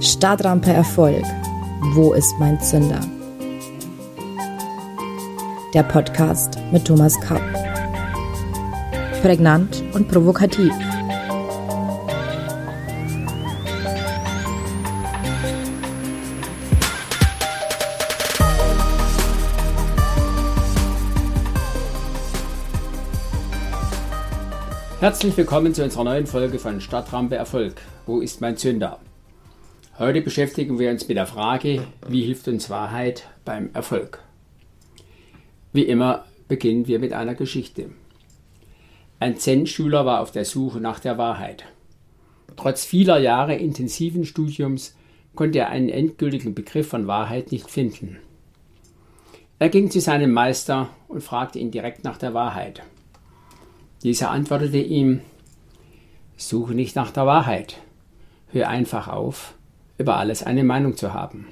Startrampe Erfolg. Wo ist mein Zünder? Der Podcast mit Thomas Kapp. Prägnant und provokativ. Herzlich willkommen zu unserer neuen Folge von Stadtrampe Erfolg. Wo ist mein Zünder? Heute beschäftigen wir uns mit der Frage, wie hilft uns Wahrheit beim Erfolg? Wie immer beginnen wir mit einer Geschichte. Ein Zen-Schüler war auf der Suche nach der Wahrheit. Trotz vieler Jahre intensiven Studiums konnte er einen endgültigen Begriff von Wahrheit nicht finden. Er ging zu seinem Meister und fragte ihn direkt nach der Wahrheit. Dieser antwortete ihm, Suche nicht nach der Wahrheit, hör einfach auf, über alles eine Meinung zu haben.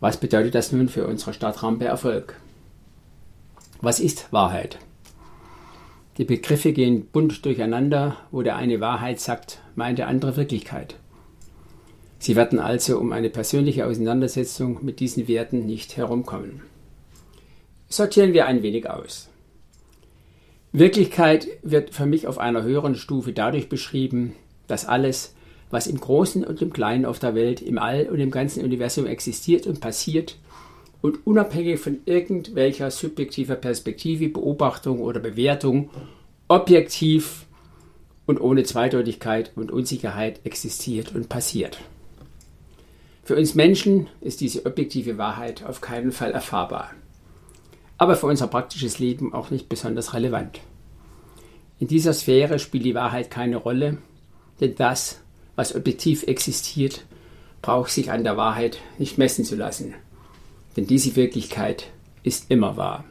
Was bedeutet das nun für unsere Stadtrampe Erfolg? Was ist Wahrheit? Die Begriffe gehen bunt durcheinander, wo der eine Wahrheit sagt, meint der andere Wirklichkeit. Sie werden also um eine persönliche Auseinandersetzung mit diesen Werten nicht herumkommen. Sortieren wir ein wenig aus. Wirklichkeit wird für mich auf einer höheren Stufe dadurch beschrieben, dass alles, was im Großen und im Kleinen auf der Welt, im All und im ganzen Universum existiert und passiert und unabhängig von irgendwelcher subjektiver Perspektive, Beobachtung oder Bewertung objektiv und ohne Zweideutigkeit und Unsicherheit existiert und passiert. Für uns Menschen ist diese objektive Wahrheit auf keinen Fall erfahrbar aber für unser praktisches Leben auch nicht besonders relevant. In dieser Sphäre spielt die Wahrheit keine Rolle, denn das, was objektiv existiert, braucht sich an der Wahrheit nicht messen zu lassen, denn diese Wirklichkeit ist immer wahr.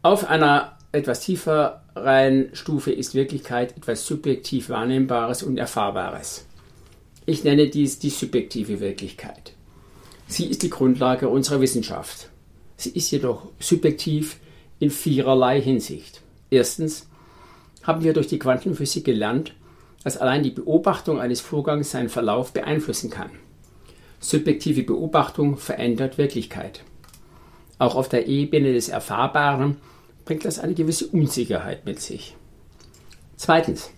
Auf einer etwas tieferen Stufe ist Wirklichkeit etwas subjektiv Wahrnehmbares und Erfahrbares. Ich nenne dies die subjektive Wirklichkeit. Sie ist die Grundlage unserer Wissenschaft. Sie ist jedoch subjektiv in viererlei Hinsicht. Erstens haben wir durch die Quantenphysik gelernt, dass allein die Beobachtung eines Vorgangs seinen Verlauf beeinflussen kann. Subjektive Beobachtung verändert Wirklichkeit. Auch auf der Ebene des Erfahrbaren bringt das eine gewisse Unsicherheit mit sich. Zweitens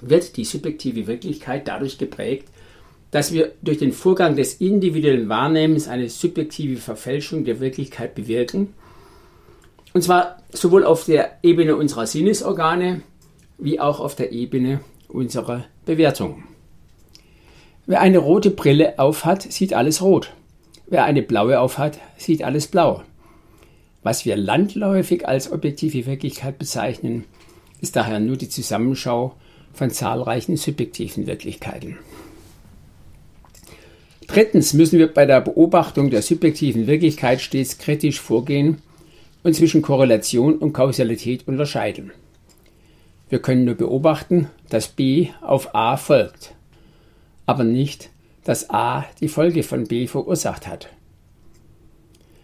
wird die subjektive Wirklichkeit dadurch geprägt, dass wir durch den Vorgang des individuellen Wahrnehmens eine subjektive Verfälschung der Wirklichkeit bewirken. Und zwar sowohl auf der Ebene unserer Sinnesorgane wie auch auf der Ebene unserer Bewertung. Wer eine rote Brille aufhat, sieht alles rot. Wer eine blaue aufhat, sieht alles blau. Was wir landläufig als objektive Wirklichkeit bezeichnen, ist daher nur die Zusammenschau von zahlreichen subjektiven Wirklichkeiten. Drittens müssen wir bei der Beobachtung der subjektiven Wirklichkeit stets kritisch vorgehen und zwischen Korrelation und Kausalität unterscheiden. Wir können nur beobachten, dass B auf A folgt, aber nicht, dass A die Folge von B verursacht hat.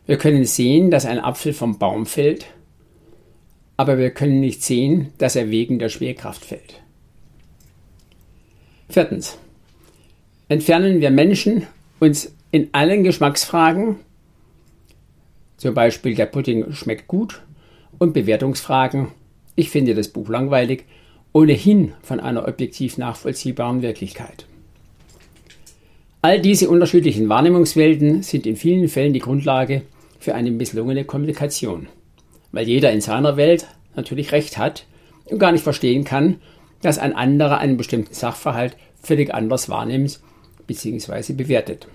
Wir können sehen, dass ein Apfel vom Baum fällt, aber wir können nicht sehen, dass er wegen der Schwerkraft fällt. Viertens. Entfernen wir Menschen uns in allen Geschmacksfragen, zum Beispiel der Pudding schmeckt gut, und Bewertungsfragen, ich finde das Buch langweilig, ohnehin von einer objektiv nachvollziehbaren Wirklichkeit. All diese unterschiedlichen Wahrnehmungswelten sind in vielen Fällen die Grundlage für eine misslungene Kommunikation, weil jeder in seiner Welt natürlich recht hat und gar nicht verstehen kann, dass ein anderer einen bestimmten Sachverhalt völlig anders wahrnimmt bzw. bewertet.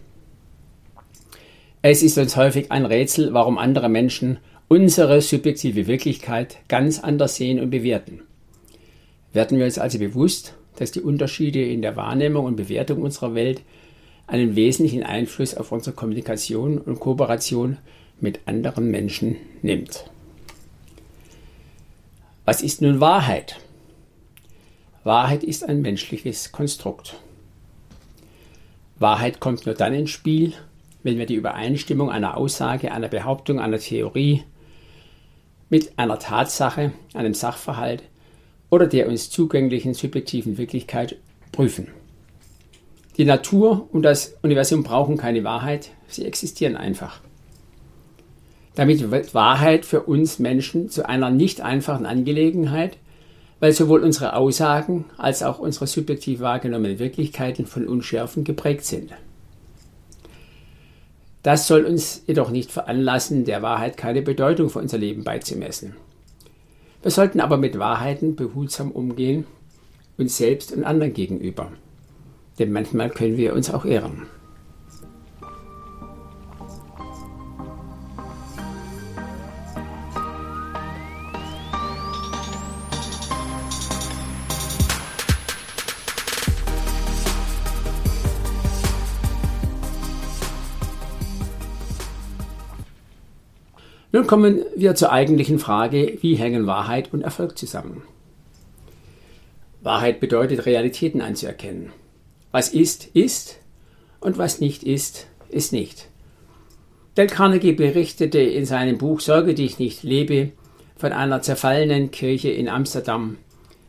Es ist uns häufig ein Rätsel, warum andere Menschen unsere subjektive Wirklichkeit ganz anders sehen und bewerten. Werden wir uns also bewusst, dass die Unterschiede in der Wahrnehmung und Bewertung unserer Welt einen wesentlichen Einfluss auf unsere Kommunikation und Kooperation mit anderen Menschen nimmt. Was ist nun Wahrheit? Wahrheit ist ein menschliches Konstrukt. Wahrheit kommt nur dann ins Spiel, wenn wir die Übereinstimmung einer Aussage, einer Behauptung, einer Theorie mit einer Tatsache, einem Sachverhalt oder der uns zugänglichen subjektiven Wirklichkeit prüfen. Die Natur und das Universum brauchen keine Wahrheit, sie existieren einfach. Damit wird Wahrheit für uns Menschen zu einer nicht einfachen Angelegenheit, weil sowohl unsere Aussagen als auch unsere subjektiv wahrgenommenen Wirklichkeiten von Unschärfen geprägt sind. Das soll uns jedoch nicht veranlassen, der Wahrheit keine Bedeutung für unser Leben beizumessen. Wir sollten aber mit Wahrheiten behutsam umgehen, uns selbst und anderen gegenüber. Denn manchmal können wir uns auch irren. Nun kommen wir zur eigentlichen Frage, wie hängen Wahrheit und Erfolg zusammen? Wahrheit bedeutet, Realitäten anzuerkennen. Was ist, ist und was nicht ist, ist nicht. Del Carnegie berichtete in seinem Buch Sorge dich nicht, lebe von einer zerfallenen Kirche in Amsterdam,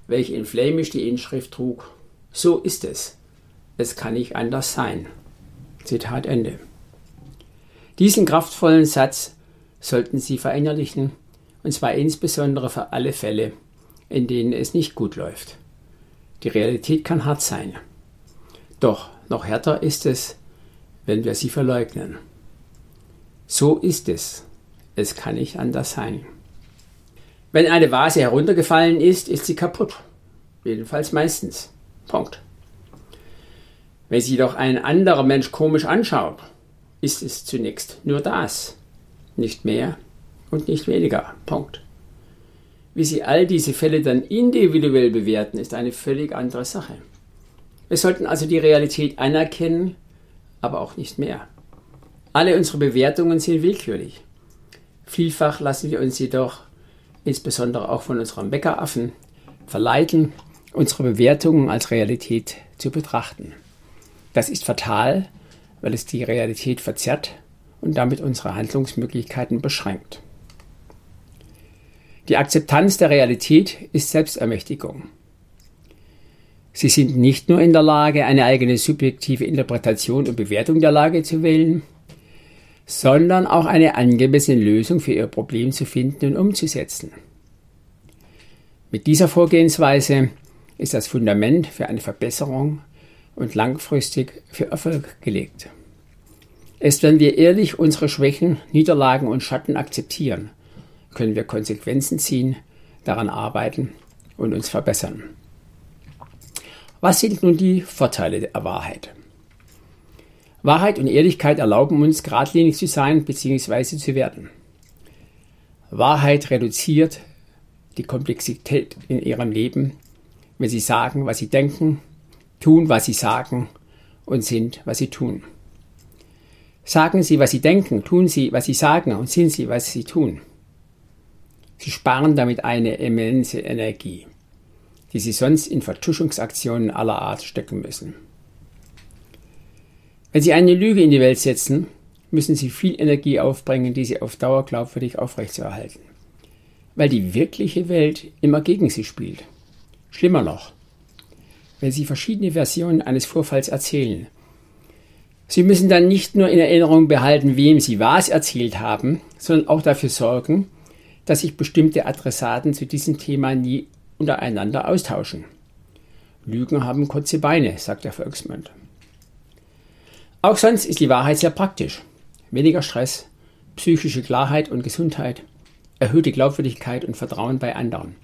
welche in Flämisch die Inschrift trug, so ist es, es kann nicht anders sein. Zitat Ende. Diesen kraftvollen Satz sollten Sie verinnerlichen, und zwar insbesondere für alle Fälle, in denen es nicht gut läuft. Die Realität kann hart sein. Doch noch härter ist es, wenn wir sie verleugnen. So ist es. Es kann nicht anders sein. Wenn eine Vase heruntergefallen ist, ist sie kaputt. Jedenfalls meistens. Punkt. Wenn sie doch ein anderer Mensch komisch anschaut, ist es zunächst nur das nicht mehr und nicht weniger. Punkt. Wie Sie all diese Fälle dann individuell bewerten, ist eine völlig andere Sache. Wir sollten also die Realität anerkennen, aber auch nicht mehr. Alle unsere Bewertungen sind willkürlich. Vielfach lassen wir uns jedoch, insbesondere auch von unserem Weckeraffen, verleiten, unsere Bewertungen als Realität zu betrachten. Das ist fatal, weil es die Realität verzerrt und damit unsere Handlungsmöglichkeiten beschränkt. Die Akzeptanz der Realität ist Selbstermächtigung. Sie sind nicht nur in der Lage, eine eigene subjektive Interpretation und Bewertung der Lage zu wählen, sondern auch eine angemessene Lösung für ihr Problem zu finden und umzusetzen. Mit dieser Vorgehensweise ist das Fundament für eine Verbesserung und langfristig für Erfolg gelegt. Erst wenn wir ehrlich unsere Schwächen, Niederlagen und Schatten akzeptieren, können wir Konsequenzen ziehen, daran arbeiten und uns verbessern. Was sind nun die Vorteile der Wahrheit? Wahrheit und Ehrlichkeit erlauben uns, geradlinig zu sein bzw. zu werden. Wahrheit reduziert die Komplexität in ihrem Leben, wenn sie sagen, was sie denken, tun, was sie sagen und sind, was sie tun. Sagen Sie, was Sie denken, tun Sie, was Sie sagen und sind Sie, was Sie tun. Sie sparen damit eine immense Energie, die Sie sonst in Vertuschungsaktionen aller Art stecken müssen. Wenn Sie eine Lüge in die Welt setzen, müssen Sie viel Energie aufbringen, diese auf Dauer glaubwürdig aufrechtzuerhalten, weil die wirkliche Welt immer gegen Sie spielt. Schlimmer noch, wenn Sie verschiedene Versionen eines Vorfalls erzählen Sie müssen dann nicht nur in Erinnerung behalten, wem Sie was erzählt haben, sondern auch dafür sorgen, dass sich bestimmte Adressaten zu diesem Thema nie untereinander austauschen. Lügen haben kurze Beine, sagt der Volksmund. Auch sonst ist die Wahrheit sehr praktisch. Weniger Stress, psychische Klarheit und Gesundheit, erhöhte Glaubwürdigkeit und Vertrauen bei anderen,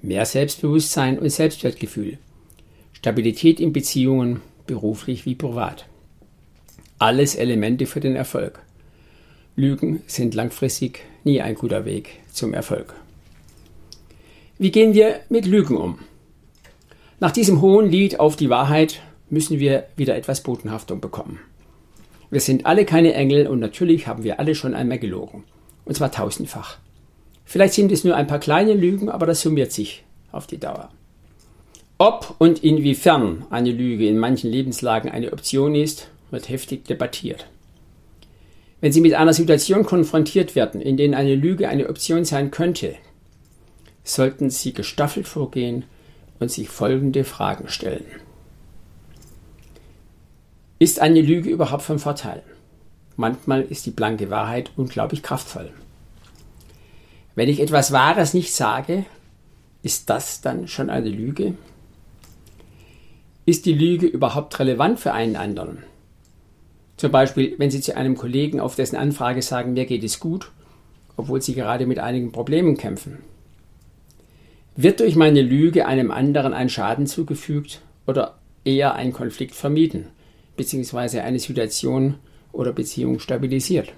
mehr Selbstbewusstsein und Selbstwertgefühl, Stabilität in Beziehungen, beruflich wie privat alles Elemente für den Erfolg. Lügen sind langfristig nie ein guter Weg zum Erfolg. Wie gehen wir mit Lügen um? Nach diesem hohen Lied auf die Wahrheit müssen wir wieder etwas Botenhaftung bekommen. Wir sind alle keine Engel und natürlich haben wir alle schon einmal gelogen. Und zwar tausendfach. Vielleicht sind es nur ein paar kleine Lügen, aber das summiert sich auf die Dauer. Ob und inwiefern eine Lüge in manchen Lebenslagen eine Option ist, wird heftig debattiert. Wenn Sie mit einer Situation konfrontiert werden, in der eine Lüge eine Option sein könnte, sollten Sie gestaffelt vorgehen und sich folgende Fragen stellen. Ist eine Lüge überhaupt von Vorteil? Manchmal ist die blanke Wahrheit unglaublich kraftvoll. Wenn ich etwas Wahres nicht sage, ist das dann schon eine Lüge? Ist die Lüge überhaupt relevant für einen anderen? Zum Beispiel, wenn Sie zu einem Kollegen auf dessen Anfrage sagen, mir geht es gut, obwohl Sie gerade mit einigen Problemen kämpfen. Wird durch meine Lüge einem anderen ein Schaden zugefügt oder eher ein Konflikt vermieden, beziehungsweise eine Situation oder Beziehung stabilisiert?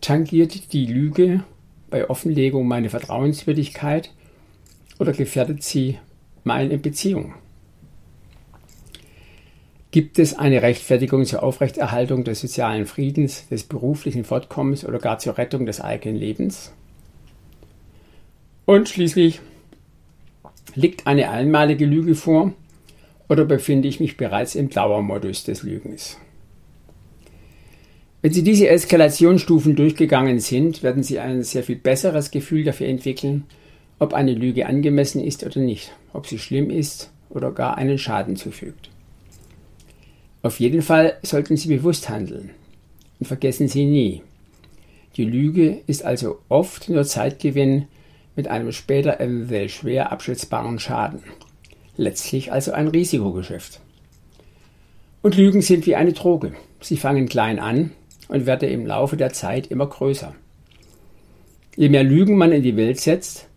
Tangiert die Lüge bei Offenlegung meine Vertrauenswürdigkeit oder gefährdet sie meine Beziehung? Gibt es eine Rechtfertigung zur Aufrechterhaltung des sozialen Friedens, des beruflichen Fortkommens oder gar zur Rettung des eigenen Lebens? Und schließlich, liegt eine einmalige Lüge vor oder befinde ich mich bereits im Dauermodus des Lügens? Wenn Sie diese Eskalationsstufen durchgegangen sind, werden Sie ein sehr viel besseres Gefühl dafür entwickeln, ob eine Lüge angemessen ist oder nicht, ob sie schlimm ist oder gar einen Schaden zufügt. Auf jeden Fall sollten Sie bewusst handeln. Und vergessen Sie nie, die Lüge ist also oft nur Zeitgewinn mit einem später eventuell schwer abschätzbaren Schaden. Letztlich also ein Risikogeschäft. Und Lügen sind wie eine Droge. Sie fangen klein an und werden im Laufe der Zeit immer größer. Je mehr Lügen man in die Welt setzt,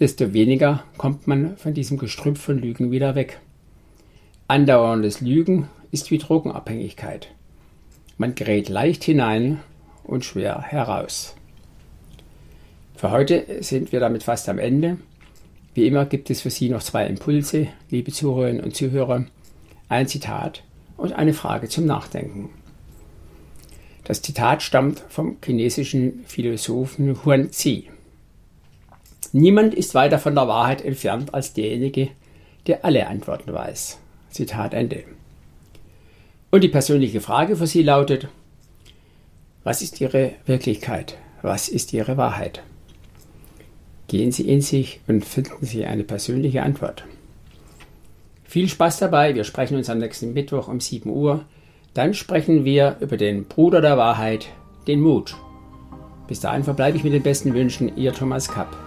desto weniger kommt man von diesem Gestrüpp von Lügen wieder weg. Andauerndes Lügen ist wie Drogenabhängigkeit. Man gerät leicht hinein und schwer heraus. Für heute sind wir damit fast am Ende. Wie immer gibt es für Sie noch zwei Impulse, liebe Zuhörerinnen und Zuhörer, ein Zitat und eine Frage zum Nachdenken. Das Zitat stammt vom chinesischen Philosophen Huan Zi. Niemand ist weiter von der Wahrheit entfernt als derjenige, der alle Antworten weiß. Zitat Ende. Und die persönliche Frage für Sie lautet, was ist Ihre Wirklichkeit? Was ist Ihre Wahrheit? Gehen Sie in sich und finden Sie eine persönliche Antwort. Viel Spaß dabei. Wir sprechen uns am nächsten Mittwoch um 7 Uhr. Dann sprechen wir über den Bruder der Wahrheit, den Mut. Bis dahin verbleibe ich mit den besten Wünschen, Ihr Thomas Kapp.